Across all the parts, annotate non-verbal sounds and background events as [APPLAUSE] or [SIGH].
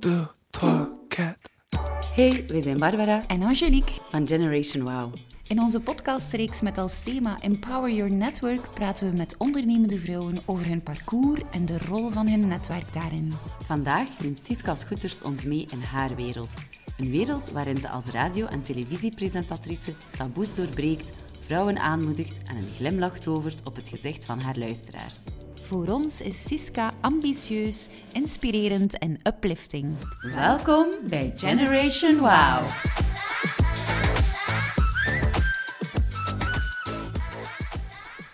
deux, trois, quatre. Hey, wij zijn Barbara en Angelique. van Generation Wow. In onze podcastreeks met als thema Empower Your Network praten we met ondernemende vrouwen over hun parcours en de rol van hun netwerk daarin. Vandaag neemt Siska Scooters ons mee in haar wereld. Een wereld waarin ze als radio- en televisiepresentatrice taboes doorbreekt, vrouwen aanmoedigt en een glimlach tovert op het gezicht van haar luisteraars. Voor ons is Siska ambitieus, inspirerend en uplifting. Welkom bij Generation Wow.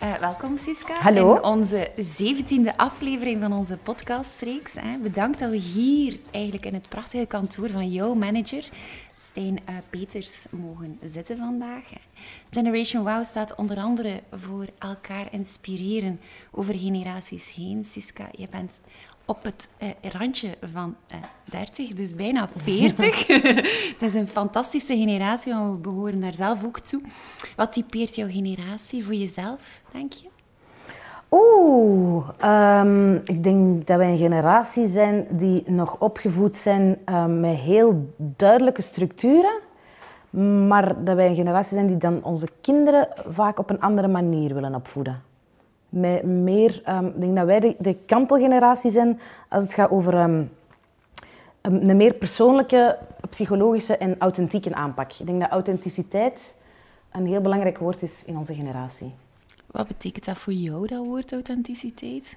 Eh, welkom Siska Hallo. in onze zeventiende aflevering van onze podcastreeks. Hè. Bedankt dat we hier eigenlijk in het prachtige kantoor van jouw manager Stijn eh, Peters mogen zitten vandaag. hè. Generation Wow staat onder andere voor elkaar inspireren over generaties heen. Siska, je bent op het eh, randje van eh 30, dus bijna 40. Het [LAUGHS] is een fantastische generatie, want we behoren daar zelf ook toe. Wat typeert jouw generatie voor jezelf, denk je? Oeh, ehm, ik denk dat wij een generatie zijn die nog opgevoed zijn ehm, met heel duidelijke structuren. Maar dat wij een generatie zijn die dan onze kinderen vaak op een andere manier willen opvoeden. Met meer, ehm, ik denk dat wij de, de kantelgeneratie zijn als het gaat over ehm, een een meer persoonlijke, psychologische en authentieke aanpak. Ik denk dat authenticiteit een heel belangrijk woord is in onze generatie. Wat betekent dat voor jou, dat woord authenticiteit?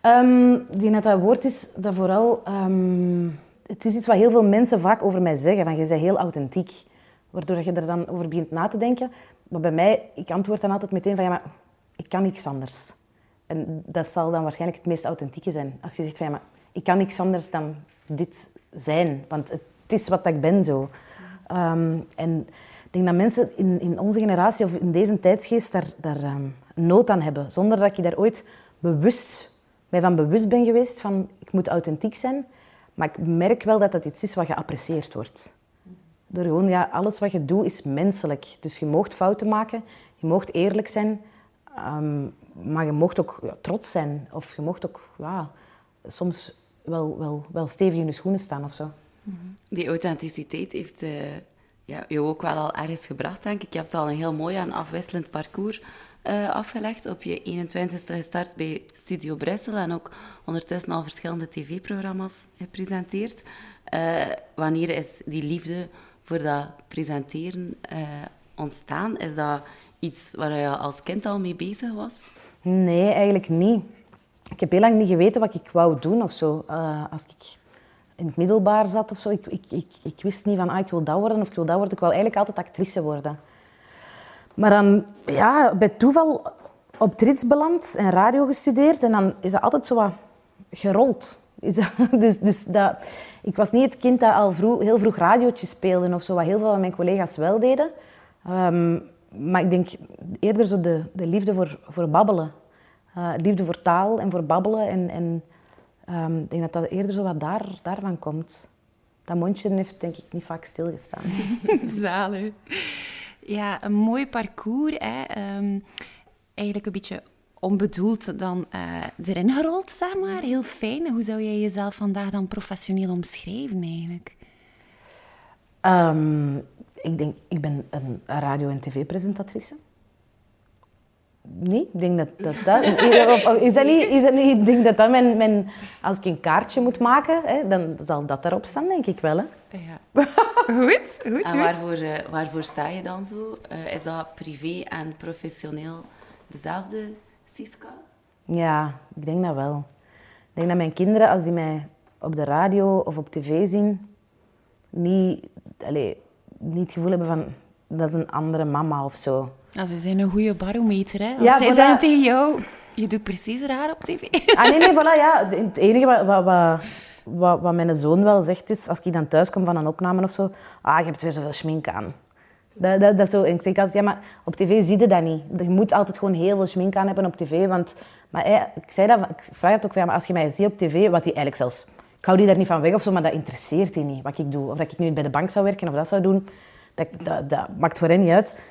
Ehm, ik denk dat dat woord is dat vooral... ehm, het is iets wat heel veel mensen vaak over mij zeggen. Van, je bent heel authentiek. Waardoor je er dan over begint na te denken. Maar bij mij, ik antwoord dan altijd meteen van... Ja, maar ik kan niks anders. En dat zal dan waarschijnlijk het meest authentieke zijn. Als je zegt van... Maar ik kan niks anders dan dit zijn. Want het is wat ik ben zo. Ehm, en ik denk dat mensen in, in onze generatie of in deze tijdsgeest daar, daar ehm, nood aan hebben. Zonder dat ik daar ooit bewust, mij van bewust ben geweest van ik moet authentiek zijn. Maar ik merk wel dat dat iets is wat geapprecieerd wordt. Door gewoon, ja, alles wat je doet is menselijk. Dus je moogt fouten maken, je moogt eerlijk zijn, ehm, maar je moogt ook trots zijn. Of je moogt ook ja, soms wel, wel, wel stevig in je schoenen staan of zo. Die authenticiteit heeft eh, ja, jou ook wel al ergens gebracht, denk ik. Je hebt al een heel mooi en afwisselend parcours eh, afgelegd. Op je 21ste gestart bij Studio Brussel en ook ondertussen al verschillende tv-programma's gepresenteerd. Eh, wanneer is die liefde voor dat presenteren ontstaan? Is dat iets waar je als kind al mee bezig was? Nee, eigenlijk niet. Ik heb heel lang niet geweten wat ik wou doen of zo. Eh, als ik in het middelbaar zat of zo, ik, ik, ik, ik wist niet van ah, ik wil dat worden of ik wil dat worden. Ik wou eigenlijk altijd actrice worden. Maar dan, ja, bij toeval op Trits beland en radio gestudeerd. En dan is dat altijd zo wat gerold. Is [LAUGHS] dus dus dat, ik was niet het kind dat al vroeg, heel vroeg radiootje speelde of zo, wat heel veel van mijn collega's wel deden. Ehm, maar ik denk eerder zo de, de liefde voor, voor babbelen. Eh, liefde voor taal en voor babbelen. En, en ehm, ik denk dat dat eerder zo wat daar, daarvan komt. Dat mondje heeft denk ik niet vaak stilgestaan. [LAUGHS] Zalig. Ja, een mooi parcours. Hè. Ehm, eigenlijk een beetje onbedoeld dan eh, erin gerold, zeg maar. Heel fijn. Hoe zou jij jezelf vandaag dan professioneel omschrijven, eigenlijk? Ehm, ik denk, ik ben een radio- en tv-presentatrice. Nee, ik denk dat dat... dat [LAUGHS] of- of- is, dat niet, is dat niet... Ik denk dat dat mijn... mijn als ik een kaartje moet maken, hè, dan zal dat erop staan, denk ik wel. Hè. Ja. [LAUGHS] goed, goed, En waarvoor, eh, waarvoor sta je dan zo? Eh, is dat privé en professioneel dezelfde, Siska? Ja, ik denk dat wel. Ik denk dat mijn kinderen, als die mij op de radio of op tv zien, niet, allee, niet het gevoel hebben van dat is een andere mama of zo. Ze zijn een goede barometer, hè. Ja, zij voilà. zeggen tegen jou, je doet precies raar op tv. Ah, nee, nee, [LAUGHS] voilà, ja. Het enige wat, wat, wat, wat, wat mijn zoon wel zegt is, als ik dan thuis kom van een opname of zo, ah, je hebt weer zoveel schmink aan. Dat, dat, dat is zo. En ik zeg altijd, ja, maar op tv zie je dat niet. Je moet altijd gewoon heel veel schmink aan hebben op tv. Want, maar ik, zei dat, ik vraag het ook van, ja, maar als je mij ziet op tv, wat die eigenlijk zelfs... Hou die daar niet van weg of zo, maar dat interesseert die niet, wat ik doe. Of dat ik nu bij de bank zou werken of dat zou doen, dat, dat, dat maakt voor hen niet uit.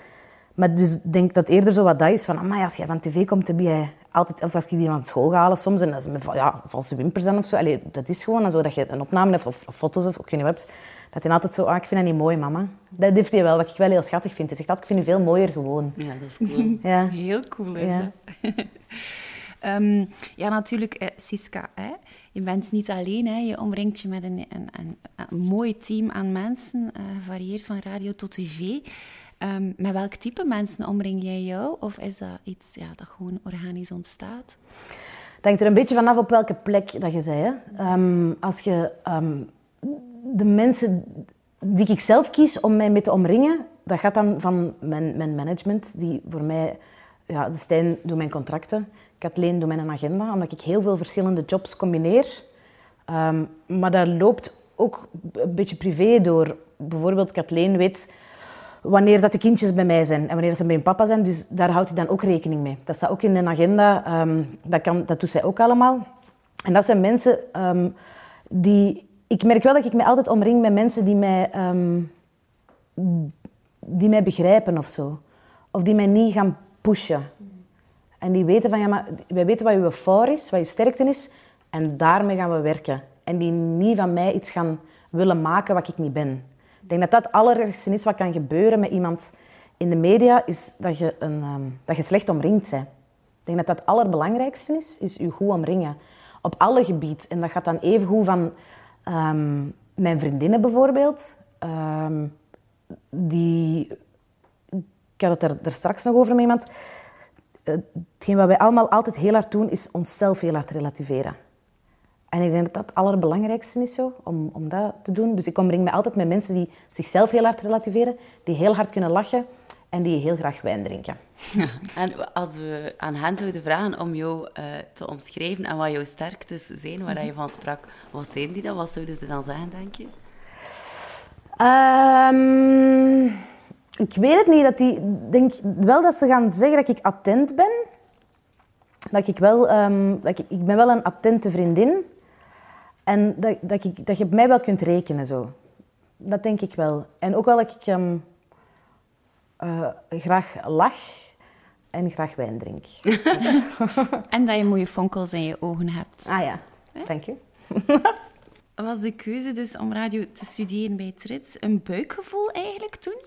Maar dus ik denk dat eerder zo wat dat is van, als jij van tv komt, heb jij altijd, of als ik die van school ga halen soms, en dat is met ja, valse wimpers dan of zo. Allee, dat is gewoon zo dat je een opname hebt, of, of foto's, of ik weet niet wat, dat hij altijd zo, ah, ik vind dat niet mooi, mama. Dat heeft hij wel, wat ik wel heel schattig vind. Hij zegt altijd, ik vind u veel mooier gewoon. Ja, dat is cool. [LAUGHS] Ja. Heel cool is Ja. dat. [LAUGHS] Ehm, ja, natuurlijk, eh, Siska. Hè? Je bent niet alleen. Hè? Je omringt je met een, een, een, mooi team aan mensen. varieert van radio tot tv. Ehm, met welk type mensen omring jij jou? Of is dat iets ja, dat gewoon organisch ontstaat? Het hangt er een beetje vanaf op welke plek dat je zei. Ehm, als je ehm, de mensen die ik zelf kies om mij mee te omringen, dat gaat dan van mijn, mijn management, die voor mij, ja, de Stijn doet mijn contracten, Kathleen doet mijn agenda, omdat ik heel veel verschillende jobs combineer. Ehm, maar dat loopt ook een beetje privé door. Bijvoorbeeld, Kathleen weet wanneer dat de kindjes bij mij zijn en wanneer ze bij hun papa zijn. Dus daar houdt hij dan ook rekening mee. Dat staat ook in een agenda. ehm, dat, kan, dat doet zij ook allemaal. En dat zijn mensen ehm, die... Ik merk wel dat ik me altijd omring met mensen die mij, die mij begrijpen of zo. Of die mij niet gaan pushen. En die weten van, ja, maar wij weten wat je voor is, wat je sterkte is. En daarmee gaan we werken. En die niet van mij iets gaan willen maken wat ik niet ben. Ik denk dat dat het allerergste is wat kan gebeuren met iemand in de media, is dat je, een, ehm, dat je slecht omringd bent. Ik denk dat dat het allerbelangrijkste is, is je goed omringen. Op alle gebieden. En dat gaat dan even goed van ehm, mijn vriendinnen bijvoorbeeld. Ehm, die, ik had het er, er straks nog over met iemand. Hetgeen wat wij allemaal altijd heel hard doen, is onszelf heel hard relativeren. En ik denk dat dat het allerbelangrijkste is zo, om, om dat te doen. Dus ik omring me altijd met mensen die zichzelf heel hard relativeren, die heel hard kunnen lachen en die heel graag wijn drinken. En als we aan hen zouden vragen om jou eh, te omschrijven en wat jouw sterktes zijn, waar je van sprak, wat zijn die dan? Wat zouden ze dan zeggen, denk je? Ehm, ik weet het niet. Dat die, ik denk wel dat ze gaan zeggen dat ik attent ben. Dat ik wel... ehm, dat ik, ik ben wel een attente vriendin. En dat, dat, ik, dat je op mij wel kunt rekenen, zo. Dat denk ik wel. En ook wel dat ik ehm, eh, graag lach en graag wijn drink. [LAUGHS] En dat je mooie fonkels in je ogen hebt. ah ja, dank je. Was de keuze dus om radio te studeren bij Trits een buikgevoel eigenlijk toen?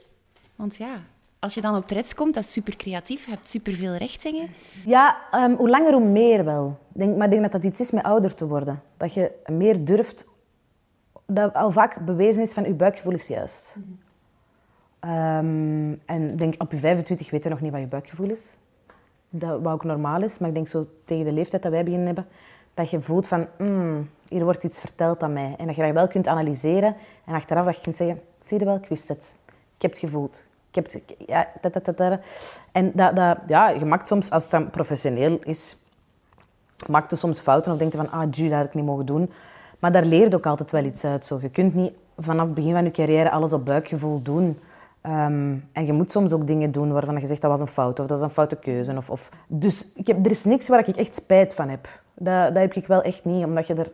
Want ja, als je dan op Trits komt, dat is super creatief, je hebt super veel richtingen. Ja, ehm, hoe langer hoe meer wel. Denk, maar ik denk dat dat iets is met ouder te worden. Dat je meer durft... Dat al vaak bewezen is van je buikgevoel is juist. Ehm, en denk, op je 25 weet je nog niet wat je buikgevoel is. Dat, wat ook normaal is. Maar ik denk zo tegen de leeftijd dat wij beginnen hebben, dat je voelt van, "Mm, hier wordt iets verteld aan mij. En dat je dat wel kunt analyseren. En achteraf dat je kunt zeggen, zie je wel, ik wist het. Ik heb het gevoeld. Ik heb het, ja, dat, dat. En dat, ja, je maakt soms, als het dan professioneel is, maakt je soms fouten of denkt van, ah, ju, dat had ik niet mogen doen. Maar daar leert ook altijd wel iets uit. Zo. Je kunt niet vanaf het begin van je carrière alles op buikgevoel doen. Ehm, en je moet soms ook dingen doen waarvan je zegt dat was een fout of dat is een foute keuze. Of, of... Dus ik heb, er is niks waar ik echt spijt van heb. Dat, dat heb ik wel echt niet, omdat je er...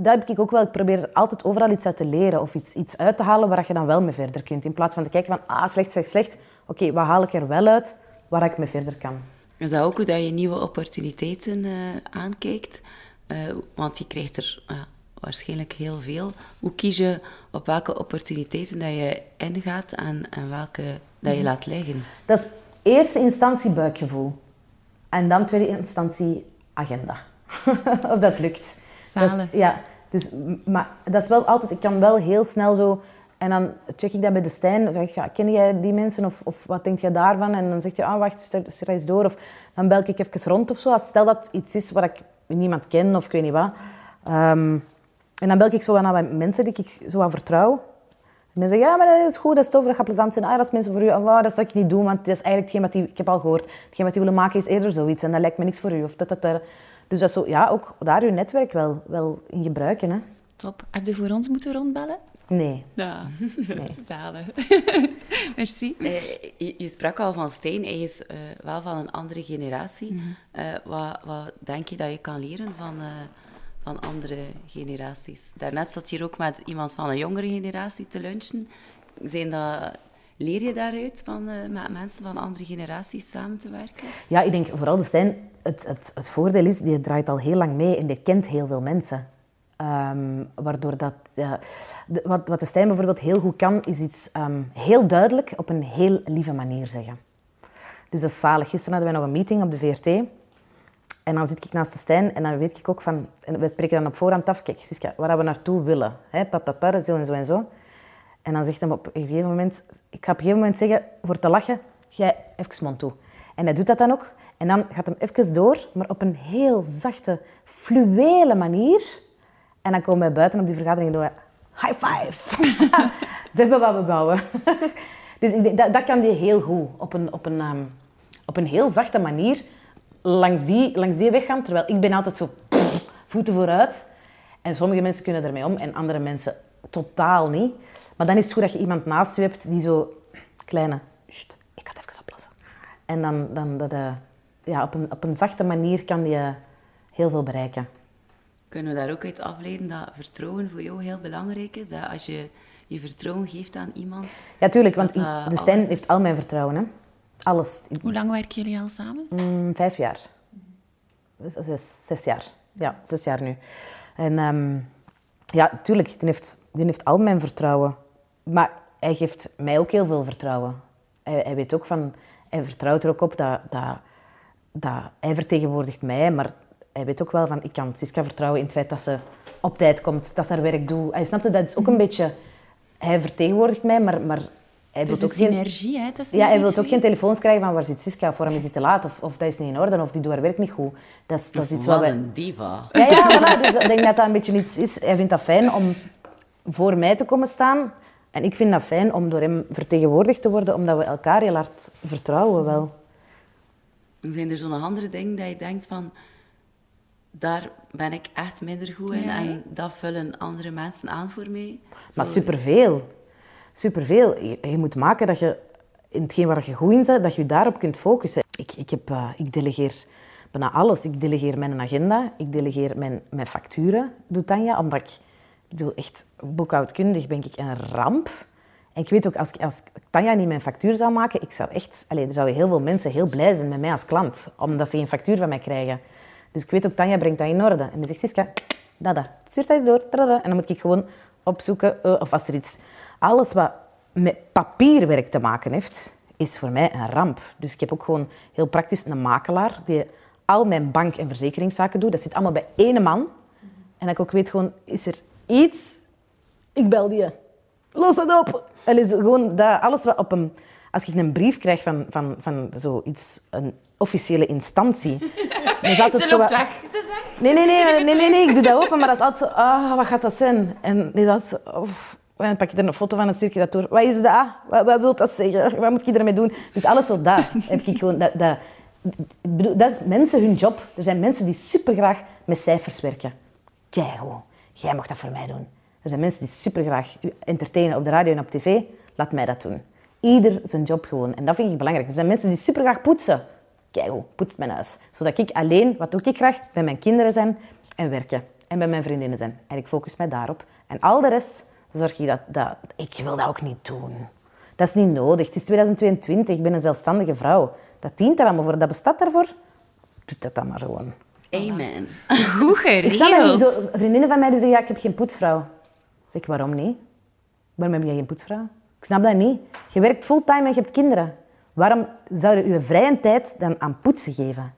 Dat heb ik ook wel. Ik probeer er altijd overal iets uit te leren of iets, iets uit te halen waar je dan wel mee verder kunt. In plaats van te kijken van, ah, slecht, slecht, slecht. Oké, wat haal ik er wel uit waar ik mee verder kan? Is dat ook hoe dat je nieuwe opportuniteiten eh, aankijkt? Eh, want je krijgt er ja, waarschijnlijk heel veel. Hoe kies je op welke opportuniteiten dat je ingaat en, en welke dat je laat liggen? Dat is eerste instantie buikgevoel. En dan tweede instantie agenda. [LAUGHS] of dat lukt. Is- ja, dus, maar dat is wel altijd... Ik kan wel heel snel zo... En dan check ik dat bij de Stijn. Zeg ik, ja, ken jij die mensen? Of, of wat denk je daarvan? En dan zeg je, ah, wacht, stuur eens door. Of dan bel ik even rond of zo. Als stel dat iets is waar ik niemand ken of ik weet niet wat. Ehm, en dan bel ik zo aan wat mensen die ik zo aan vertrouw. En dan zeg ik, ja, maar dat is goed, dat is tof, dat gaat plezant zijn. Ah, dat is mensen voor u. Ah, dat zou ik niet doen, want dat is eigenlijk hetgeen wat die... Ik heb al gehoord, hetgeen wat die willen maken is eerder zoiets. En dat lijkt me niks voor u. Of dat, dat, dat. Dus dat zo, ja, ook daar uw netwerk wel, wel in gebruiken. Hè. Top. Heb je voor ons moeten rondbellen? Nee. Ja, [LAUGHS] zalen. [LAUGHS] Merci. Eh, je, je sprak al van Stijn, hij is eh, wel van een andere generatie. Eh, wat, wat denk je dat je kan leren van, eh, van andere generaties? Daarnet zat je hier ook met iemand van een jongere generatie te lunchen. Zijn dat Leer je daaruit van, eh, met mensen van andere generaties samen te werken? Ja, ik denk vooral de Stijn, het, het, het voordeel is, die draait al heel lang mee en die kent heel veel mensen. Ehm, waardoor dat, wat, wat de Stijn bijvoorbeeld heel goed kan, is iets ehm, heel duidelijk op een heel lieve manier zeggen. Dus dat is zalig. Gisteren hadden wij nog een meeting op de VRT. En dan zit ik naast de Stijn en dan weet ik ook van... We spreken dan op voorhand af, kijk Siska, waar we naartoe willen. Hè, zo en zo en zo. En dan zegt hij op een gegeven moment... Ik ga op een gegeven moment zeggen, voor te lachen, jij even mond toe. En hij doet dat dan ook. En dan gaat hem even door, maar op een heel zachte, fluwele manier. En dan komen wij buiten op die vergadering we... High five! [LAUGHS] we hebben wat we bouwen. [LAUGHS] dus ik denk, dat, dat kan die heel goed. Op een, op een, ehm, op een heel zachte manier langs die, langs die weg gaan. Terwijl ik ben altijd zo voeten vooruit. En sommige mensen kunnen ermee om en andere mensen totaal niet. Maar dan is het goed dat je iemand naast je hebt die zo... Kleine, "Sst, ik ga het even oplossen. En dan, dan dat, eh, ja, op, een, op een zachte manier kan die eh, heel veel bereiken. Kunnen we daar ook uit afleiden dat vertrouwen voor jou heel belangrijk is? Dat als je je vertrouwen geeft aan iemand... Ja, tuurlijk, want de Stijn heeft al mijn vertrouwen. Hè. Alles. Hoe lang werken jullie al samen? Mm, vijf jaar. Dus, Zes, zes jaar. Ja, zes jaar nu. En ehm, ja, tuurlijk, die heeft, die heeft al mijn vertrouwen. Maar hij geeft mij ook heel veel vertrouwen. Hij, hij weet ook van... Hij vertrouwt er ook op dat, dat, dat hij vertegenwoordigt mij, maar hij weet ook wel van... Ik kan Siska vertrouwen in het feit dat ze op tijd komt, dat ze haar werk doet. Hij snapte dat is ook een beetje... Hij vertegenwoordigt mij, maar, maar hij wil een ook geen... synergie, hè? Ja, hij wil ook geen telefoons krijgen van waar zit Siska, of waarom is hij te laat, of, of dat is niet in orde, of die doet haar werk niet goed. Dat is, dat is iets wat Wat wij... een diva. Ja, ja, voilà. dus ik denk dat dat een beetje iets is. Hij vindt dat fijn om voor mij te komen staan. En ik vind dat fijn om door hem vertegenwoordigd te worden, omdat we elkaar heel hard vertrouwen wel. Zijn er zo'n andere dingen dat je denkt van... Daar ben ik echt minder goed in Ja, en dat vullen andere mensen aan voor mij. Maar Zo- superveel. Superveel. Je, je moet maken dat je in hetgeen waar je goed in bent, dat je je daarop kunt focussen. Ik, ik, heb, eh, ik delegeer bijna alles. Ik delegeer mijn agenda, ik delegeer mijn, mijn facturen, doet Tanja. Omdat ik, ik bedoel, echt boekhoudkundig ben ik een ramp. En ik weet ook, als, als Tanja niet mijn factuur zou maken, ik zou echt... Allee, er zouden heel veel mensen heel blij zijn met mij als klant, omdat ze geen factuur van mij krijgen. Dus ik weet ook, Tanja brengt dat in orde. En dan zegt Siska, dada, stuur dat eens door. Dada. En dan moet ik gewoon opzoeken, eh, of als er iets... Alles wat met papierwerk te maken heeft, is voor mij een ramp. Dus ik heb ook gewoon heel praktisch een makelaar die al mijn bank- en verzekeringszaken doet. Dat zit allemaal bij één man. En dat ik ook weet, gewoon, is er iets... Ik bel die. Los dat op. Zo gewoon dat, alles wat op een... Als ik een brief krijg van, van, van zoiets, een officiële instantie... [LAUGHS] dan is altijd Ze zo loopt wat- weg. Ze is weg. Nee, nee, nee, nee, nee, nee, ik doe dat open, [LAUGHS] maar dat is altijd zo, ah, wat gaat dat zijn? En is altijd zo, dan pak je er een foto van en stuur je dat door. Wat is dat? Wat, wat wil dat zeggen? [LAUGHS] Wat moet ik ermee doen? Dus alles zo daar heb ik gewoon... Dat, dat, dat is mensen hun job. Er zijn mensen die supergraag met cijfers werken. Keigoed. Jij mag dat voor mij doen. Er zijn mensen die supergraag u entertainen op de radio en op tv. Laat mij dat doen. Ieder zijn job gewoon. En dat vind ik belangrijk. Er zijn mensen die supergraag poetsen. Keigoed, poetst mijn huis. Zodat ik alleen, wat doe ik graag, bij mijn kinderen zijn en werken. En bij mijn vriendinnen zijn. En ik focus mij daarop. En al de rest zorg ik dat, dat... Ik wil dat ook niet doen. Dat is niet nodig. Het is 2022. Ik ben een zelfstandige vrouw. Dat dient er allemaal voor. Dat bestaat daarvoor. Doe dat dan maar gewoon. Amen. Goed Ik snap dat niet. geregeld. Zo, vriendinnen van mij die zeggen, ja, ik heb geen poetsvrouw. Zeg ik, waarom niet? Waarom heb jij geen poetsvrouw? Ik snap dat niet. Je werkt fulltime en je hebt kinderen. Waarom zou je je vrije tijd dan aan poetsen geven?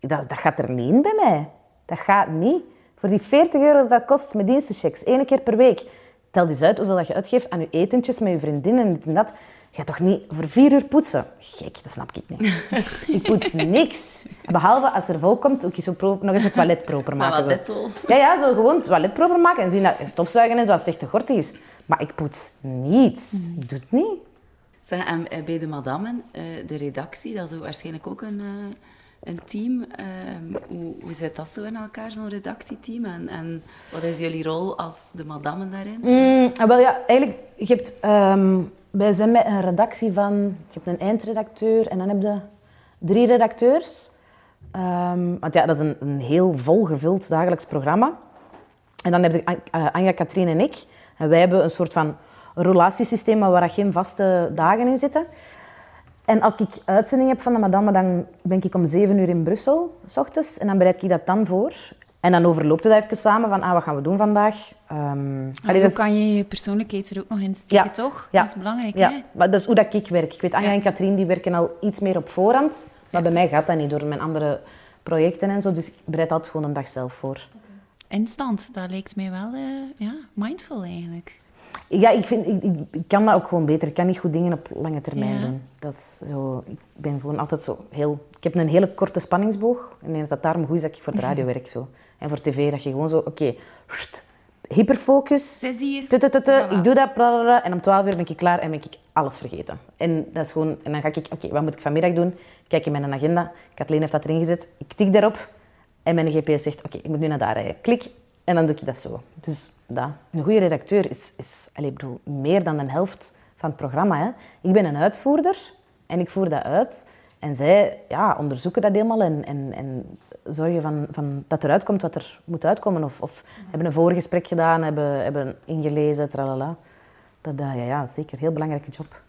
Dat, dat gaat er niet in bij mij. Dat gaat niet. Voor die 40 euro dat dat kost met dienstenchecks, één keer per week. Tel eens uit hoeveel dat je uitgeeft aan je etentjes met je vriendinnen en dit en dat. Je gaat toch niet voor vier uur poetsen? Gek, dat snap ik niet. [LAUGHS] ik poets niks. Behalve als er volk komt, ook eens zo pro- nog even het toilet proper Maar [LAUGHS] maken. wat zo. Ja, ja, zo gewoon het toilet proper maken en zien dat stofzuigen en zo, als het echt te gortig is. Maar ik poets niets. Ik doe het niet. Zeg, en eh, bij de madammen, eh, de redactie, dat is waarschijnlijk ook een, eh, een team. Ehm, hoe, hoe zit dat zo in elkaar, zo'n redactieteam? En, en wat is jullie rol als de madammen daarin? Mm, ah, wel ja, eigenlijk, je hebt, ehm, wij zijn met een redactie van, ik heb een eindredacteur en dan heb je drie redacteurs. Ehm, want ja, dat is een, een heel volgevuld dagelijks programma. En dan heb An- eh, Anja, Katrien en ik. En wij hebben een soort van relatiesysteem waar geen vaste dagen in zitten. En als ik uitzending heb van de madame, dan ben ik om zeven uur in Brussel, s ochtends. En dan bereid ik dat dan voor. En dan overloopt het even samen van, ah, wat gaan we doen vandaag? Allee, hoe kan je je persoonlijkheid er ook nog in steken, Ja. toch? Ja. Dat is belangrijk, ja, hè? maar dat is hoe dat ik werk. Ik weet, Anja Ja. en Katrien die werken al iets meer op voorhand. Maar bij mij gaat dat niet door mijn andere projecten en zo. Dus ik bereid altijd gewoon een dag zelf voor. Instant, dat lijkt mij wel eh, ja, mindful eigenlijk. Ja, ik, vind, ik, ik, ik kan dat ook gewoon beter. Ik kan niet goed dingen op lange termijn Ja. doen. Dat is zo, ik ben gewoon altijd zo heel... Ik heb een hele korte spanningsboog. En ik denk dat dat daarom goed is dat ik voor de radio [LAUGHS] werk. Zo. En voor tv, dat je gewoon zo... Oké, hyperfocus. Zes hier. Tutututu, Voilà. Ik doe dat, blablabla, en om 12 uur ben ik klaar en ben ik alles vergeten. En, dat is gewoon, en dan ga ik, oké, wat moet ik vanmiddag doen? Ik kijk in mijn agenda. Kathleen heeft dat erin gezet. Ik tik daarop en mijn GPS zegt, oké, ik moet nu naar daar rijden. Klik en dan doe ik dat zo. Dus dat. Een goede redacteur is, is allez, bedoel, meer dan de helft van het programma. Hè. Ik ben een uitvoerder en ik voer dat uit. En zij ja, onderzoeken dat helemaal en, en, en zorgen van, van dat eruit komt wat er moet uitkomen. Of, of hebben een voorgesprek gedaan, hebben, hebben ingelezen, tralala. Dat, dat, ja, ja, zeker. Heel belangrijke job.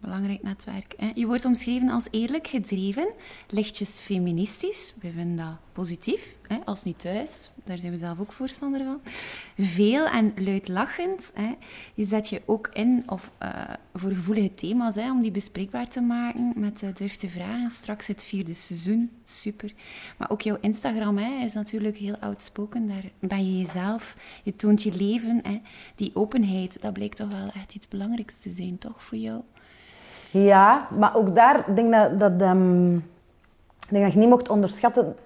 Belangrijk netwerk. Hè? Je wordt omschreven als eerlijk gedreven, lichtjes feministisch. We vinden dat positief, hè? als niet thuis. Daar zijn we zelf ook voorstander van. Veel en luidlachend. Hè? Je zet je ook in of, eh, voor gevoelige thema's, hè? om die bespreekbaar te maken met uh, Durf te Vragen. Straks het vierde seizoen, super. Maar ook jouw Instagram hè, is natuurlijk heel outspoken. Daar ben je jezelf, je toont je leven. Hè? Die openheid, dat blijkt toch wel echt iets belangrijks te zijn, toch, voor jou? Ja, maar ook daar denk ik dat, dat, ehm, denk dat je niet mocht onderschatten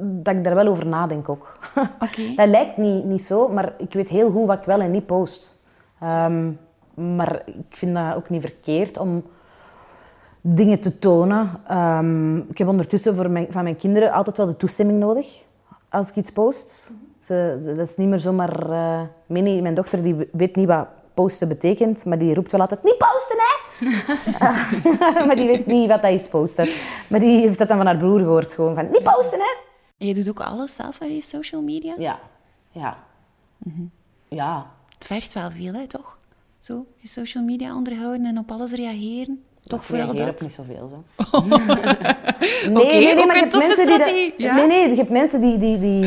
dat ik daar wel over nadenk ook. [LAUGHS] Oké. Dat lijkt niet, niet zo, maar ik weet heel goed wat ik wel en niet post. Ehm, maar ik vind dat ook niet verkeerd om dingen te tonen. Ehm, ik heb ondertussen voor mijn, van mijn kinderen altijd wel de toestemming nodig als ik iets post. Ze, dat is niet meer zomaar... eh Minnie, mijn dochter, die weet niet wat posten betekent, maar die roept wel altijd, niet posten, hè! [LAUGHS] maar die weet niet wat dat is, posten. Maar die heeft dat dan van haar broer gehoord, gewoon van, niet posten, hè! En je doet ook alles zelf aan je social media? Ja, ja. Ja. Het vergt wel veel, hè, toch? Zo, je social media onderhouden en op alles reageren. Toch Ik vooral dat? op niet zoveel, zo. [LAUGHS] nee, Oké, nee, maar je hebt mensen die... dat- ja. Nee, nee, je hebt mensen die, die, die...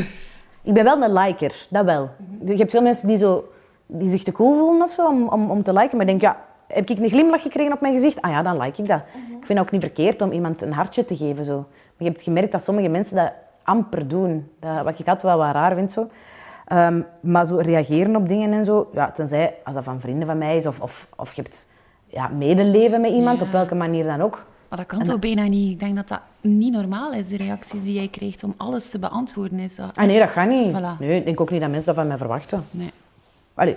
Ik ben wel een liker, dat wel. Je hebt veel mensen die, zo, die zich te cool voelen of zo om, om, om te liken. Maar ik denk, ja, heb ik een glimlach gekregen op mijn gezicht? Ah ja, dan like ik dat. Ik vind het ook niet verkeerd om iemand een hartje te geven. Zo. Maar je hebt gemerkt dat sommige mensen dat amper doen. Dat, wat ik altijd wel wat raar vind. Zo. Ehm, maar zo reageren op dingen en zo, ja, tenzij als dat van vrienden van mij is of, of, of je hebt ja, medeleven met iemand, Ja. op welke manier dan ook. Maar dat kan toch bijna niet? Ik denk dat dat niet normaal is, de reacties die jij krijgt om alles te beantwoorden. Is dat... Ah nee, dat gaat niet. Voilà. Nee, ik denk ook niet dat mensen dat van mij verwachten. Nee, Allee,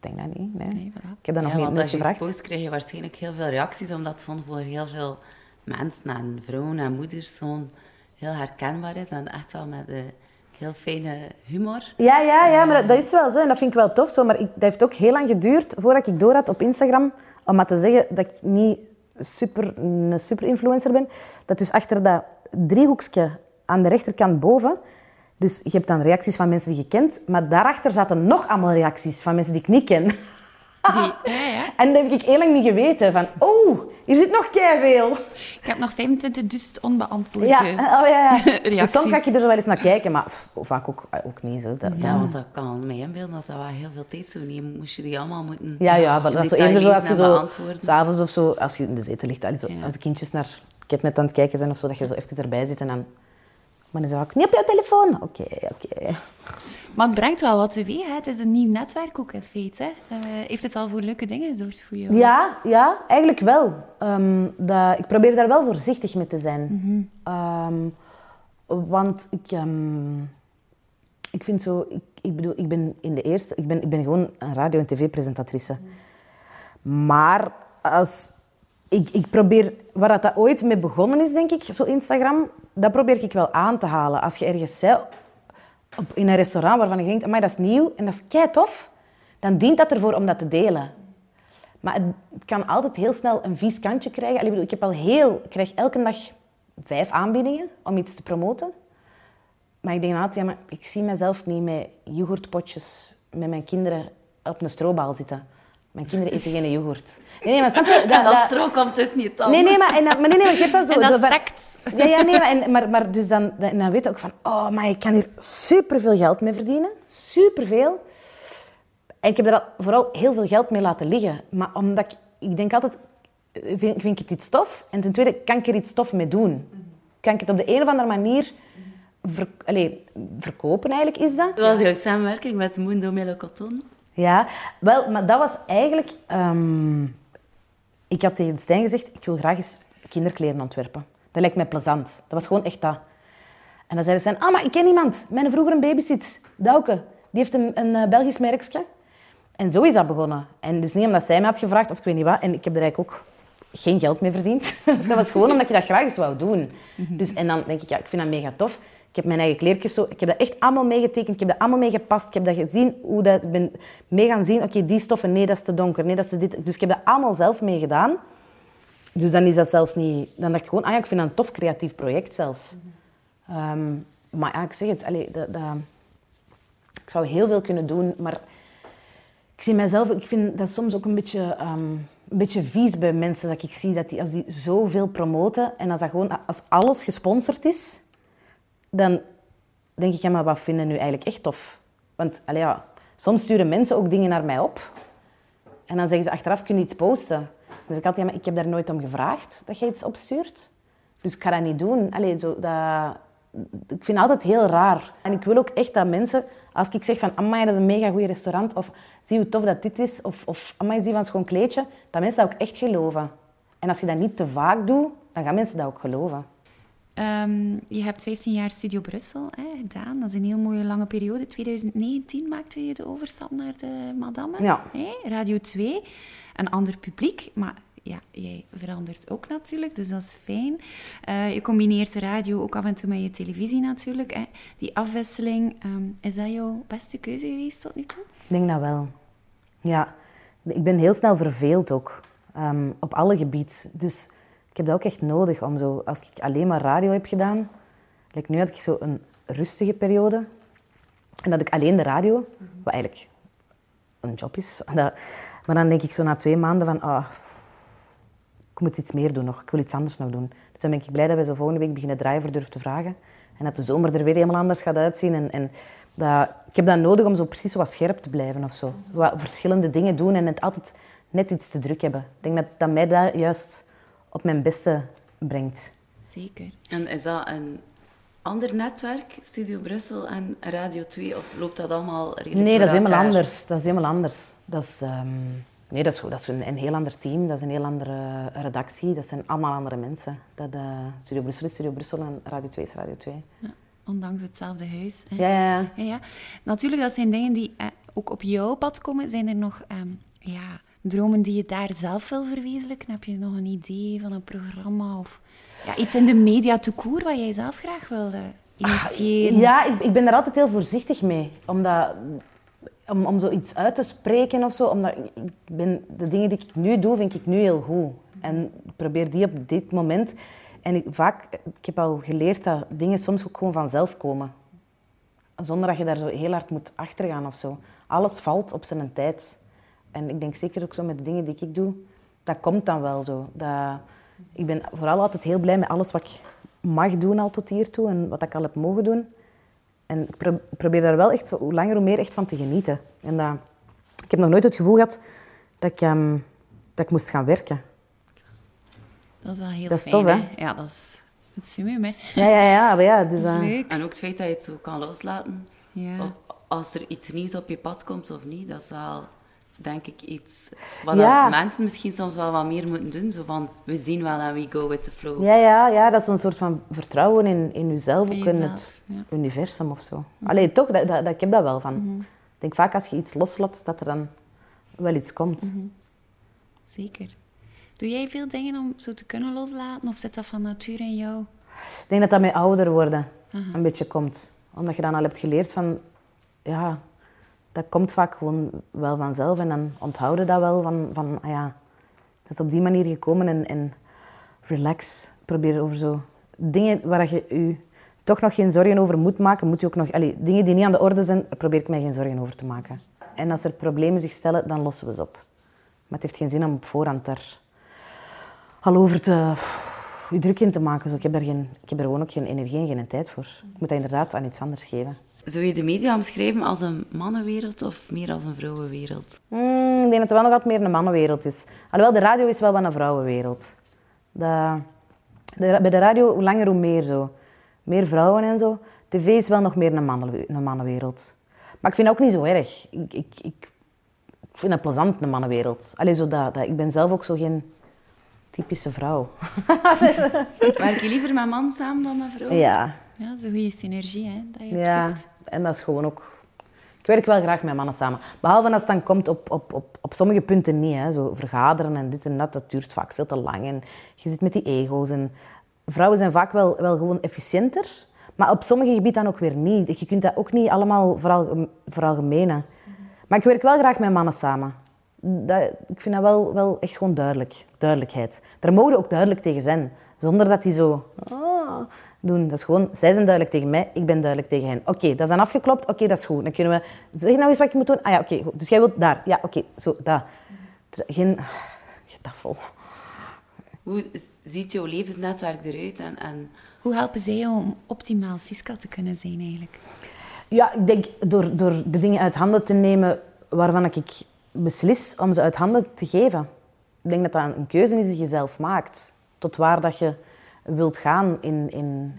denk dat niet. Nee. nee, voilà. Ik heb dat nog ja, niet want als je gevraagd. post, krijg je waarschijnlijk heel veel reacties, omdat het voor heel veel mensen en vrouwen en moeders zo'n heel herkenbaar is en echt wel met een heel fijne humor. Ja, ja, ja, maar dat, dat is wel zo en dat vind ik wel tof. Zo, maar ik, dat heeft ook heel lang geduurd voordat ik door had op Instagram om maar te zeggen dat ik niet super, een super influencer ben. Dat dus achter dat driehoekje aan de rechterkant boven, dus je hebt dan reacties van mensen die je kent, maar daarachter zaten nog allemaal reacties van mensen die ik niet ken. Die, [LAUGHS] ja, ja. En dat heb ik heel lang niet geweten. Van, oh, hier zit nog veel. Ik heb nog 25.000 onbeantwoorde Ja, oh, ja, ja. [LAUGHS] Dus soms ga ik er zo wel eens naar kijken, maar pff, vaak ook, eh, ook niet. Zo. Dat, Ja, want dat kan me inbeelden dat dat wel heel veel tijd zou nemen. Moest je die allemaal moeten Ja, ja, in dat is zo eerder zo als je zo, s'avonds of zo, als je in de zetel ligt, allee, zo, Ja. als de kindjes naar net aan het kijken zijn of zo, dat je zo even erbij zit en dan... Maar dan zeg ik, niet op jouw telefoon. Oké, oké. Maar het brengt wel wat teweeg. Hè? Het is een nieuw netwerk ook in feite. Hè? Eh, heeft het al voor leuke dingen gezorgd voor jou? Ja, ja, eigenlijk wel. Ehm, dat, ik probeer daar wel voorzichtig mee te zijn. Ehm, want ik, ehm, ik vind zo... Ik, ik bedoel, ik ben in de eerste... Ik ben, ik ben gewoon een radio- en tv-presentatrice. Maar als... Ik, ik probeer... Waar dat, dat ooit mee begonnen is, denk ik, zo Instagram, dat probeer ik wel aan te halen. Als je ergens op, in een restaurant waarvan je denkt, maar dat is nieuw en dat is kei tof, dan dient dat ervoor om dat te delen. Maar het, kan altijd heel snel een vies kantje krijgen. Bedoel, ik, heb al heel, krijg elke dag vijf aanbiedingen om iets te promoten. Maar ik denk altijd, ja, maar ik zie mezelf niet met yoghurtpotjes met mijn kinderen op een stroobal zitten. Mijn kinderen eten geen yoghurt. Nee, nee, maar snap je? [LAUGHS] En dat strook komt dus niet. Nee, nee, maar, en, maar nee, nee, je hebt dat zo. [LAUGHS] En dat zo van-. Ja, ja, nee, maar, en, maar, maar dus dan, dan, dan weet je ook van, oh, maar ik kan hier superveel geld mee verdienen. Superveel. En ik heb er al- vooral heel veel geld mee laten liggen. Maar omdat ik, ik denk altijd, eh, vind, vind ik het iets tof? En ten tweede, kan ik er iets tof mee doen? Kan ik het op de een of andere manier ver, allee, verkopen eigenlijk, is dat? Dat was jouw samenwerking met Mundo Melocoton. Ja, wel, maar dat was eigenlijk... ehm, ik had tegen Stijn gezegd, ik wil graag eens kinderkleren ontwerpen. Dat lijkt mij plezant. Dat was gewoon echt dat. En dan zei Stijn, ah, maar ik ken iemand. Mijn vroeger een babysit, Douke. Die heeft een, een eh, Belgisch merkje. En zo is dat begonnen. En dus niet omdat zij me had gevraagd, of ik weet niet wat. En ik heb er eigenlijk ook geen geld mee verdiend. [LAUGHS] dat was gewoon omdat ik dat graag eens wou doen. Dus, en dan denk ik, ja, ik vind dat mega tof. Ik heb mijn eigen kleertjes zo... Ik heb dat echt allemaal meegetekend. Ik heb dat allemaal meegepast. Ik heb dat gezien, hoe dat... Ik ben mee gaan zien, oké, die stoffen, nee, dat is te donker. Nee, dat is te dit. Dus ik heb dat allemaal zelf meegedaan. Dus dan is dat zelfs niet... Dan dacht ik gewoon, ah ja, ik vind dat een tof creatief project zelfs. Ehm, maar ik zeg het, dat, dat, ik zou heel veel kunnen doen, maar ik zie mijzelf, ik vind dat soms ook een beetje, ehm, een beetje vies bij mensen dat ik zie dat die, als die zoveel promoten en als dat gewoon, als alles gesponsord is, dan denk ik, ja, maar wat vinden nu eigenlijk echt tof? Want allee, ja, soms sturen mensen ook dingen naar mij op en dan zeggen ze achteraf, kun je iets posten? Zeg ik altijd, ja, maar ik heb daar nooit om gevraagd dat je iets opstuurt. Dus ik ga dat niet doen. Allee, zo, dat, ik vind het altijd heel raar. En ik wil ook echt dat mensen, als ik zeg van amai, dat is een mega goed restaurant, of zie hoe tof dat dit is, of, of amai, zie van schoon kleedje, dat mensen dat ook echt geloven. En als je dat niet te vaak doet, dan gaan mensen dat ook geloven. Ehm, je hebt 15 jaar Studio Brussel hè, gedaan. Dat is een heel mooie lange periode. 2019 maakte je de overstap naar de Madame. Ja. Hè? Radio 2. Een ander publiek, maar ja, jij verandert ook natuurlijk, dus dat is fijn. Eh, je combineert de radio ook af en toe met je televisie natuurlijk. Hè. Die afwisseling, ehm, is dat jouw beste keuze geweest tot nu toe? Ik denk dat wel. Ja. Ik ben heel snel verveeld ook. ehm, op alle gebieden. Dus ik heb dat ook echt nodig om zo... Als ik alleen maar radio heb gedaan... Like nu had ik zo een rustige periode. En dat ik alleen de radio... Wat eigenlijk een job is. [LAUGHS] Dat, maar dan denk ik zo na twee maanden van... ah, ik moet iets meer doen nog. Ik wil iets anders nog doen. Dus dan ben ik blij dat we zo volgende week beginnen draaien voor Durf te Vragen. En dat de zomer er weer helemaal anders gaat uitzien. En, en dat, ik heb dat nodig om zo precies zo wat scherp te blijven of zo. Wat verschillende dingen doen en het altijd net iets te druk hebben. Ik denk dat, dat mij dat juist op mijn beste brengt. Zeker. En is dat een ander netwerk, Studio Brussel en Radio 2, of loopt dat allemaal redelijk Nee, dat is helemaal anders. Dat is helemaal anders. Dat is, ehm, nee, dat is, dat is een, een heel ander team. Dat is een heel andere redactie. Dat zijn allemaal andere mensen. Dat, eh, Studio Brussel is Studio Brussel en Radio 2 is Radio 2. Ja, ondanks hetzelfde huis. Hè. Ja, ja, ja. Ja, ja. Natuurlijk, dat zijn dingen die eh, ook op jouw pad komen. Zijn er nog ehm, ja, dromen die je daar zelf wil verwezenlijken? Heb je nog een idee van een programma of ja, iets in de media tout court wat jij zelf graag wil eh, initiëren? Ja, ik, ik ben daar altijd heel voorzichtig mee. Omdat, om, om zoiets uit te spreken of zo. Omdat ik ben, de dingen die ik nu doe, vind ik nu heel goed. En probeer die op dit moment. En ik, vaak, ik heb al geleerd dat dingen soms ook gewoon vanzelf komen. Zonder dat je daar zo heel hard moet achter gaan of zo. Alles valt op zijn tijd. En ik denk zeker ook zo met de dingen die ik doe, dat komt dan wel zo. Dat, ik ben vooral altijd heel blij met alles wat ik mag doen al tot hiertoe en wat ik al heb mogen doen. En ik pro- probeer daar wel echt, hoe langer hoe meer, echt van te genieten. En dat, ik heb nog nooit het gevoel gehad dat ik, ehm, dat ik moest gaan werken. Dat is wel heel Dat is fijn. tof, hè? Ja, dat is het summum, hè. Ja, ja, ja. Maar ja dus, Dat is leuk. En ook het feit dat je het zo kan loslaten, Ja. of als er iets nieuws op je pad komt of niet, dat is wel, denk ik, iets wat Ja. mensen misschien soms wel wat meer moeten doen. Zo van, we zien wel en we go with the flow. ja, ja, ja, dat is een soort van vertrouwen in, in jezelf, ook in het ja. universum of zo. Allee, toch, dat, dat, dat- ik heb dat wel van. Ik denk vaak als je iets loslaat, dat er dan wel iets komt. Zeker. Doe jij veel dingen om zo te kunnen loslaten? Of zit dat van nature in jou? Ik denk dat dat met ouder worden een beetje komt. Omdat je dan al hebt geleerd van... Ja, dat komt vaak gewoon wel vanzelf. En dan onthouden dat wel van... van ah ja, dat is op die manier gekomen. En, en relax. Probeer over zo... Dingen waar je je toch nog geen zorgen over moet maken, moet je ook nog... Dingen die niet aan de orde zijn, probeer ik mij geen zorgen over te maken. En als er problemen zich stellen, dan lossen we ze op. Maar het heeft geen zin om op voorhand daar al over te, je druk in te maken. Zo, ik, heb daar geen, ik er gewoon ook geen energie en geen tijd voor. Ik moet dat inderdaad aan iets anders geven. Zou je de media omschrijven als een mannenwereld of meer als een vrouwenwereld? Hmm, ik denk dat het wel nog wat meer een mannenwereld is. Alhoewel, de radio is wel wat een vrouwenwereld. De, bij de radio, hoe langer hoe meer zo. Meer vrouwen en zo. TV is wel nog meer een, mannen, een mannenwereld. Maar ik vind het ook niet zo erg. Ik, ik, ik vind het plezant, een mannenwereld. Allee, zo dat, dat, ik ben zelf ook zo geen typische vrouw. [LAUGHS] Werk je liever met man samen dan met vrouw? Ja, Ja, zo'n goede synergie hè, dat je ja. opzoekt. En dat is gewoon ook... Ik werk wel graag met mannen samen. Behalve als het dan komt op, op, op, op sommige punten niet. Hè. Zo vergaderen en dit en dat, dat duurt vaak veel te lang. En je zit met die ego's. En vrouwen zijn vaak wel, wel gewoon efficiënter. Maar op sommige gebieden dan ook weer niet. Je kunt dat ook niet allemaal vooral, veralgemenen. Maar ik werk wel graag met mannen samen. Dat, ik vind dat wel, wel echt gewoon duidelijk. Duidelijkheid. Daar mogen we ook duidelijk tegen zijn. Zonder dat die zo... "Ah," doen. Dat is gewoon... Zij zijn duidelijk tegen mij, ik ben duidelijk tegen hen. Oké, dat is dan afgeklopt. Oké, dat is goed. Dan kunnen we... Zeg nou eens wat je moet doen. Ah ja, oké, goed. Dus jij wilt daar. Ja, oké, zo, daar. Geen... Getaffel. Hoe ziet jouw levensnetwerk eruit? En, en Hoe helpen zij jou om optimaal Siska te kunnen zijn eigenlijk? Ja, ik denk door, door de dingen uit handen te nemen waarvan ik beslis om ze uit handen te geven. Ik denk dat dat een keuze is die je zelf maakt. Tot waar dat je wilt gaan in, in,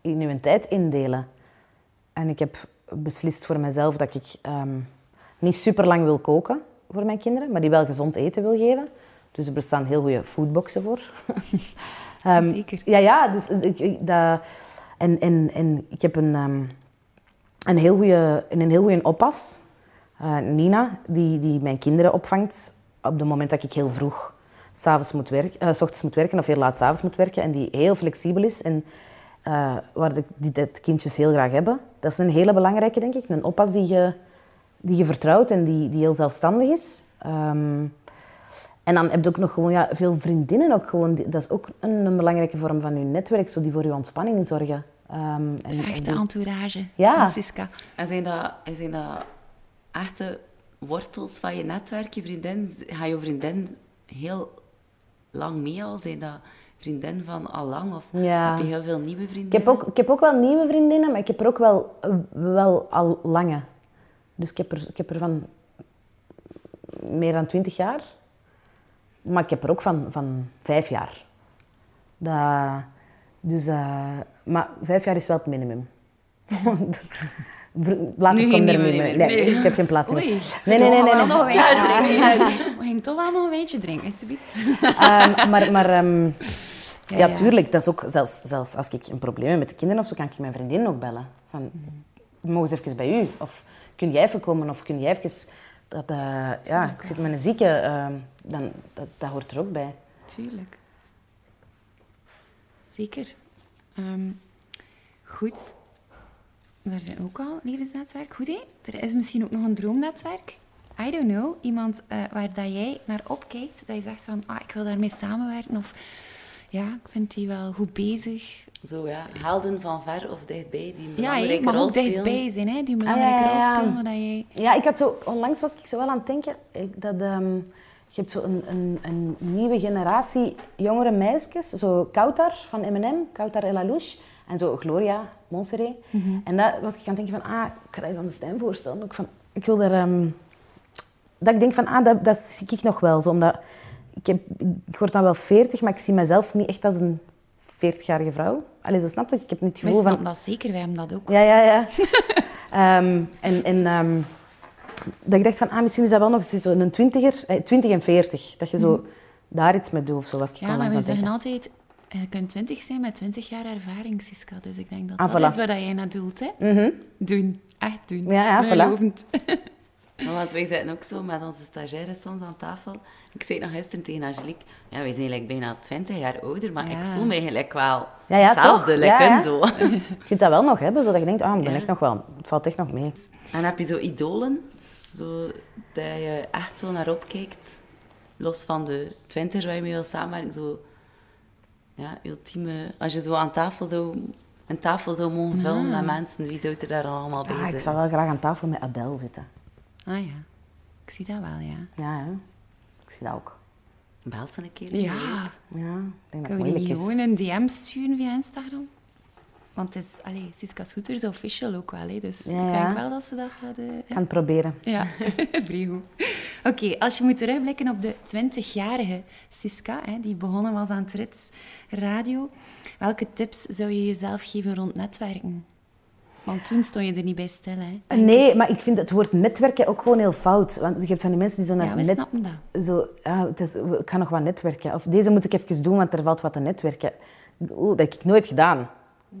in je tijd indelen. En ik heb beslist voor mezelf dat ik ehm, niet super lang wil koken voor mijn kinderen, maar die wel gezond eten wil geven. Dus er bestaan heel goede foodboxen voor. [LAUGHS] Ehm, Zeker. Ja, ja. Dus ik, ik- dat, en, en, en ik heb een, ehm, een heel goede, een heel goede oppas, eh, Nina, die, die mijn kinderen opvangt op het moment dat ik heel vroeg s'avonds moet werken, eh, s ochtends moet werken of heel laat s'avonds moet werken. En die heel flexibel is en eh, waar de, die de kindjes heel graag hebben. Dat is een hele belangrijke, denk ik. Een oppas die je, die je vertrouwt en die, die heel zelfstandig is. Ehm, en dan heb je ook nog gewoon ja, veel vriendinnen. Ook gewoon, Die- dat is ook een, een belangrijke vorm van je netwerk, zo die voor je ontspanning zorgen. Ehm, en, en Echte die- entourage Ja. van Siska. En zijn dat, en zijn dat echte wortels van je netwerk, je vriendin? Ga je vriendin heel lang mee al? Zijn dat vriendin van al lang? Of Ja. heb je heel veel nieuwe vriendinnen? Ik heb, ook, ik heb ook wel nieuwe vriendinnen, maar ik heb er ook wel, wel al lange. Dus ik heb, er, ik heb er van meer dan twintig jaar. Maar ik heb er ook van, van vijf jaar. Dat, dus, eh, maar vijf jaar is wel het minimum. [LAUGHS] Later Nu komt geen er nieuwe niet meer. Nee, nee. ik heb geen plaats meer. Oei. Nee, nee, nee. nee, We gaan nee. nog een wijntje drinken. We gaan toch wel nog een wijntje drinken, alsjeblieft. Ehm, maar maar ehm, ja, ja. tuurlijk. Dat is ook, zelfs, zelfs als ik een probleem heb met de kinderen of zo, kan ik mijn vriendin ook bellen. Van, mogen ze even bij u? Of kun jij even komen? Of kun jij even... Dat, eh, ja, ik zit met een zieke. ehm, dan, dat, dat hoort er ook bij. Tuurlijk. Zeker. Ehm, goed. Daar zijn ook al levensnetwerk. Goed, hè? Er is misschien ook nog een droomnetwerk. I don't know. Iemand eh, waar dat jij naar opkijkt. Dat je zegt van, ah, ik wil daarmee samenwerken. Of, ja, ik vind die wel goed bezig. Zo ja, helden van ver of dichtbij die een Ja, belangrijke mag rol ook spelen. dichtbij zijn, hè? Die een belangrijke Ah, ja, ja, ja. rol spelen, maar dat jij... Ja, ik had zo... Onlangs was ik zo wel aan het denken... ik- Dat, ehm, je hebt zo een, een, een nieuwe generatie jongere meisjes. Zo Kautar van M&M, Kautar El Alouche. En zo Gloria Monserrat. En dat was ik aan het denken van... Ah, ik ga je dan de stem voorstellen. Ook van, ik wil daar... ehm, dat ik denk van, ah, dat, dat zie ik nog wel. Zo, omdat ik, heb, ik word dan wel 40, maar ik zie mezelf niet echt als een 40-jarige vrouw. Allee, zo snap je? Ik heb niet het gevoel van... dat zeker, wij hebben dat ook. Ja, ja, ja. [LAUGHS] Ehm, en en ehm, dat ik dacht van, ah, misschien is dat wel nog zo een twintiger, eh, 20 en 40. Dat je zo daar iets mee doet of zo, was ik Ja, maar we aan zeggen denken. Je kunt 20 zijn met 20 jaar ervaring, Siska. Dus ik denk dat Ah, dat voilà. is waar jij naar doelt, hè? Mhm. Doen. Echt doen. Ja, ja, voilà. Ja, want wij zitten ook zo met onze stagiaires soms aan tafel. Ik zei nog gisteren tegen Angelique, ja, wij zijn like bijna 20 jaar ouder, maar ik voel me gelijk wel Ja, ja, hetzelfde, like ja. zo. [LAUGHS] Je kunt dat wel nog hebben, zodat je denkt, ah, ik ben Ja. echt nog wel, het valt echt nog mee. En heb je zo idolen, zo, dat je echt zo naar opkijkt, los van de twintigers waar je mee wil samenwerken, zo, ja, ultieme, als je zo aan tafel zou, een tafel zou mogen vullen met mensen, wie zou er daar dan allemaal bij Ah, zijn? ik zou wel graag aan tafel met Adele zitten. Ah ja, ik zie dat wel, ja. Ja, hè. Ik zie dat ook. Bel ze een keer. Ja. Ja, ik denk dat Kunnen we die gewoon een DM sturen via Instagram? Want het is, allee, Siska Scooters official ook wel, hè, dus Ja, ik denk wel dat ze dat gaat... eh, Ik ga het proberen. Ja, [LAUGHS] vrij goed. Oké, als je moet terugblikken op de 20-jarige Siska, hè, die begonnen was aan het Rits Radio, welke tips zou je jezelf geven rond netwerken? Want toen stond je er niet bij stil, hè? Nee, maar ik vind het woord netwerken ook gewoon heel fout. Want je hebt van die mensen die zo naar Ja, we net... snappen dat. Zo, ja, het is, ik ga nog wat netwerken. Of deze moet ik even doen, want er valt wat te netwerken. Oeh, dat heb ik nooit gedaan.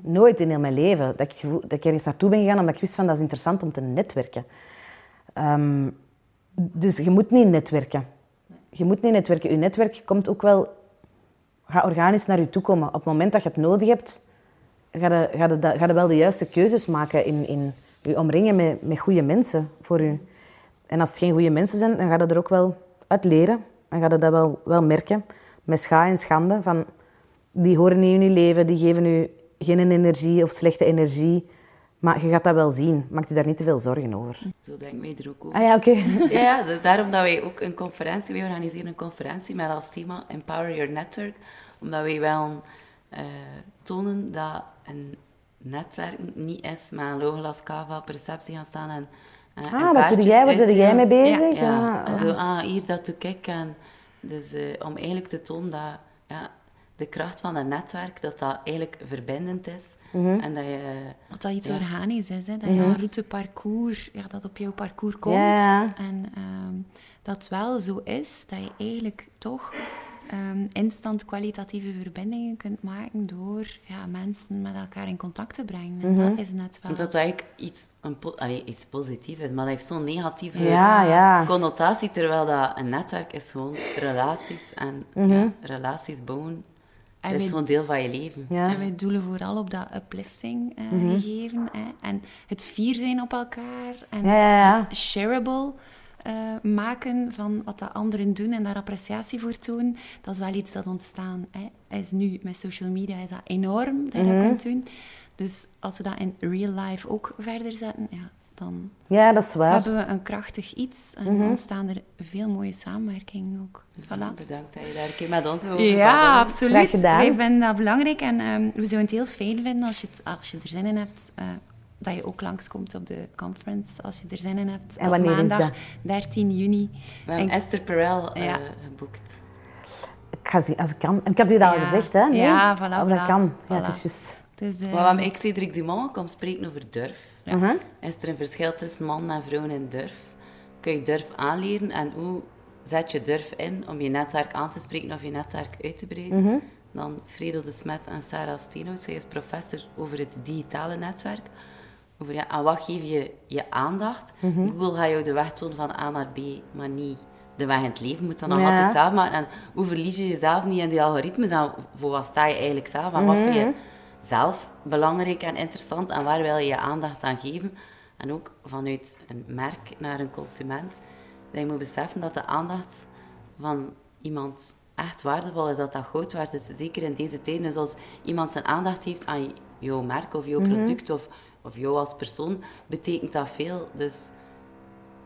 Nooit in heel mijn leven. Dat ik, dat ik ergens naartoe ben gegaan omdat ik wist van dat is interessant om te netwerken. Ehm, dus je moet niet netwerken. Je moet niet netwerken. Je netwerk komt ook wel... Gaat organisch naar je toe komen. Op het moment dat je het nodig hebt, ga je, ga je, ga je wel de juiste keuzes maken in, in je omringen met, met goede mensen voor je. En als het geen goede mensen zijn, dan ga je er ook wel uit leren. Dan ga je dat wel, wel merken. Met scha en schande. Van, die horen in je leven, die geven je geen energie of slechte energie. Maar je gaat dat wel zien. Maak je daar niet te veel zorgen over. Zo denken wij er ook over. Ah ja, oké. [LAUGHS] Ja, ja, dus daarom dat wij ook een conferentie, wij organiseren een conferentie met als thema Empower Your Network, omdat wij wel eh, tonen dat een netwerk niet is met een loogglas cava op receptie gaan staan en, eh, Ah, wat doe jij? Waar zit jij mee bezig? Ja, Ja. en zo, ah, hier, dat doe ik. En dus eh, om eigenlijk te tonen dat ja, de kracht van een netwerk, dat dat eigenlijk verbindend is. Mhm. En dat je... Dat dat iets Ja. organisch is, hè? dat je een route, parcours, ja, dat op jouw parcours komt. En ehm, dat het wel zo is dat je eigenlijk toch ehm, instant kwalitatieve verbindingen kunt maken door ja, mensen met elkaar in contact te brengen. En dat is net wel... Dat dat eigenlijk iets, een po- allee, iets positiefs is, maar dat heeft zo'n negatieve Ja, ja. connotatie, terwijl dat een netwerk is gewoon relaties en Mhm. ja, relaties bouwen. En Dat is wij- gewoon deel van je leven. Ja. En wij doelen vooral op dat uplifting eh, Mhm. gegeven. Hè? En het fier zijn op elkaar. En Ja, ja, ja. het shareable eh, maken van wat de anderen doen en daar appreciatie voor tonen. Dat is wel iets dat ontstaan hè. is. Nu met social media is dat enorm dat je Mhm. dat kunt doen. Dus als we dat in real life ook verder zetten, ja, dan Ja, dat is waar. hebben we een krachtig iets. En Mhm. ontstaan er veel mooie samenwerkingen ook. Dus Voilà. Bedankt dat je daar een keer met ons wil over Ja, absoluut. Wij vinden dat belangrijk en ehm, we zouden het heel fijn vinden als je, het, als je er zin in hebt. eh, dat je ook langskomt op de conference, als je er zin in hebt. En wanneer op is maandag, dat? We 13 juni. hebben En- Esther Perel eh, Ja. geboekt. Ik ga zien, als ik kan. Ik heb je dat al gezegd, hè? Nee? Ja, voilà, Of dat voilà. kan. Ja, het is juist. Dus, eh, we hebben ik, Cedric Dumont, komt spreken over durf. Mhm. Is er een verschil tussen man en vrouw in durf? Kun je durf aanleren en hoe zet je durf in om je netwerk aan te spreken of je netwerk uit te breiden? Mhm. Dan Fredo de Smet en Sarah Steenhout. Zij is professor over het digitale netwerk. Over ja, aan wat geef je je aandacht? Mhm. Google gaat jou de weg tonen van A naar B, maar niet de weg in het leven. Je moet dan nog Ja. altijd zelf maken. En hoe verlies je jezelf niet in die algoritmes? En voor wat sta je eigenlijk zelf? En wat Mhm. vind je zelf belangrijk en interessant? En waar wil je je aandacht aan geven? En ook vanuit een merk naar een consument. Dat je moet beseffen dat de aandacht van iemand echt waardevol is, dat dat goud waard is. Zeker in deze tijden. Dus als iemand zijn aandacht heeft aan jouw merk of jouw Mhm. product of, of jou als persoon, betekent dat veel. Dus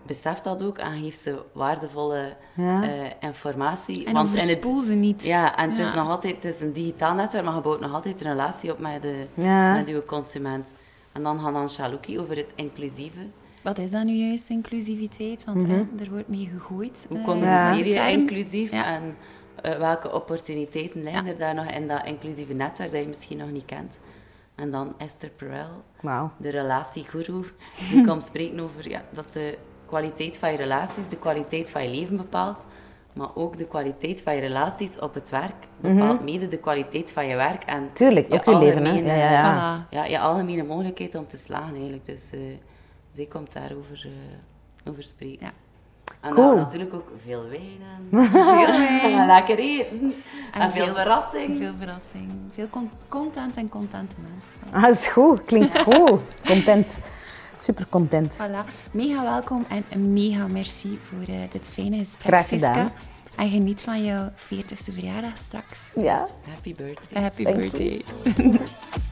besef dat ook en geef ze waardevolle Ja. eh, informatie. en Want overspoel ze niet. ja, en het is nog altijd het is een digitaal netwerk, maar je bouwt nog altijd een relatie op met, de, Ja. met je consument. En dan Hanan Chalouki over het inclusieve. Wat is dat nu juist, inclusiviteit? Want hè, er wordt mee gegooid. Hoe eh, communiceer de je inclusief Ja. en eh, welke opportuniteiten liggen Ja. er daar nog in dat inclusieve netwerk dat je misschien nog niet kent? En dan Esther Perel, Wauw. de relatiegoeroe, die [LAUGHS] komt spreken over ja, dat de kwaliteit van je relaties de kwaliteit van je leven bepaalt, maar ook de kwaliteit van je relaties op het werk bepaalt mede de kwaliteit van je werk en Mhm. Tuurlijk, ook je leven, hè. algemene- Ja, ja, ja. Ja, je algemene mogelijkheid om te slagen eigenlijk. Dus eh, zij komt daarover eh, over spreken. Ja. En Cool. dan natuurlijk ook veel wijn en [LAUGHS] veel wijn. [LAUGHS] lekker eten. En, veel, verrassing. Veel verrassing. Veel con- content en contentement. Ah, dat is goed. Klinkt [LAUGHS] goed. Content. Super content. Voilà. Mega welkom en een mega merci voor eh, dit fijne gesprek, Graag gedaan. Siska. En geniet van jouw 40ste verjaardag straks. Ja. Happy birthday. Happy Thank you. birthday. [LAUGHS]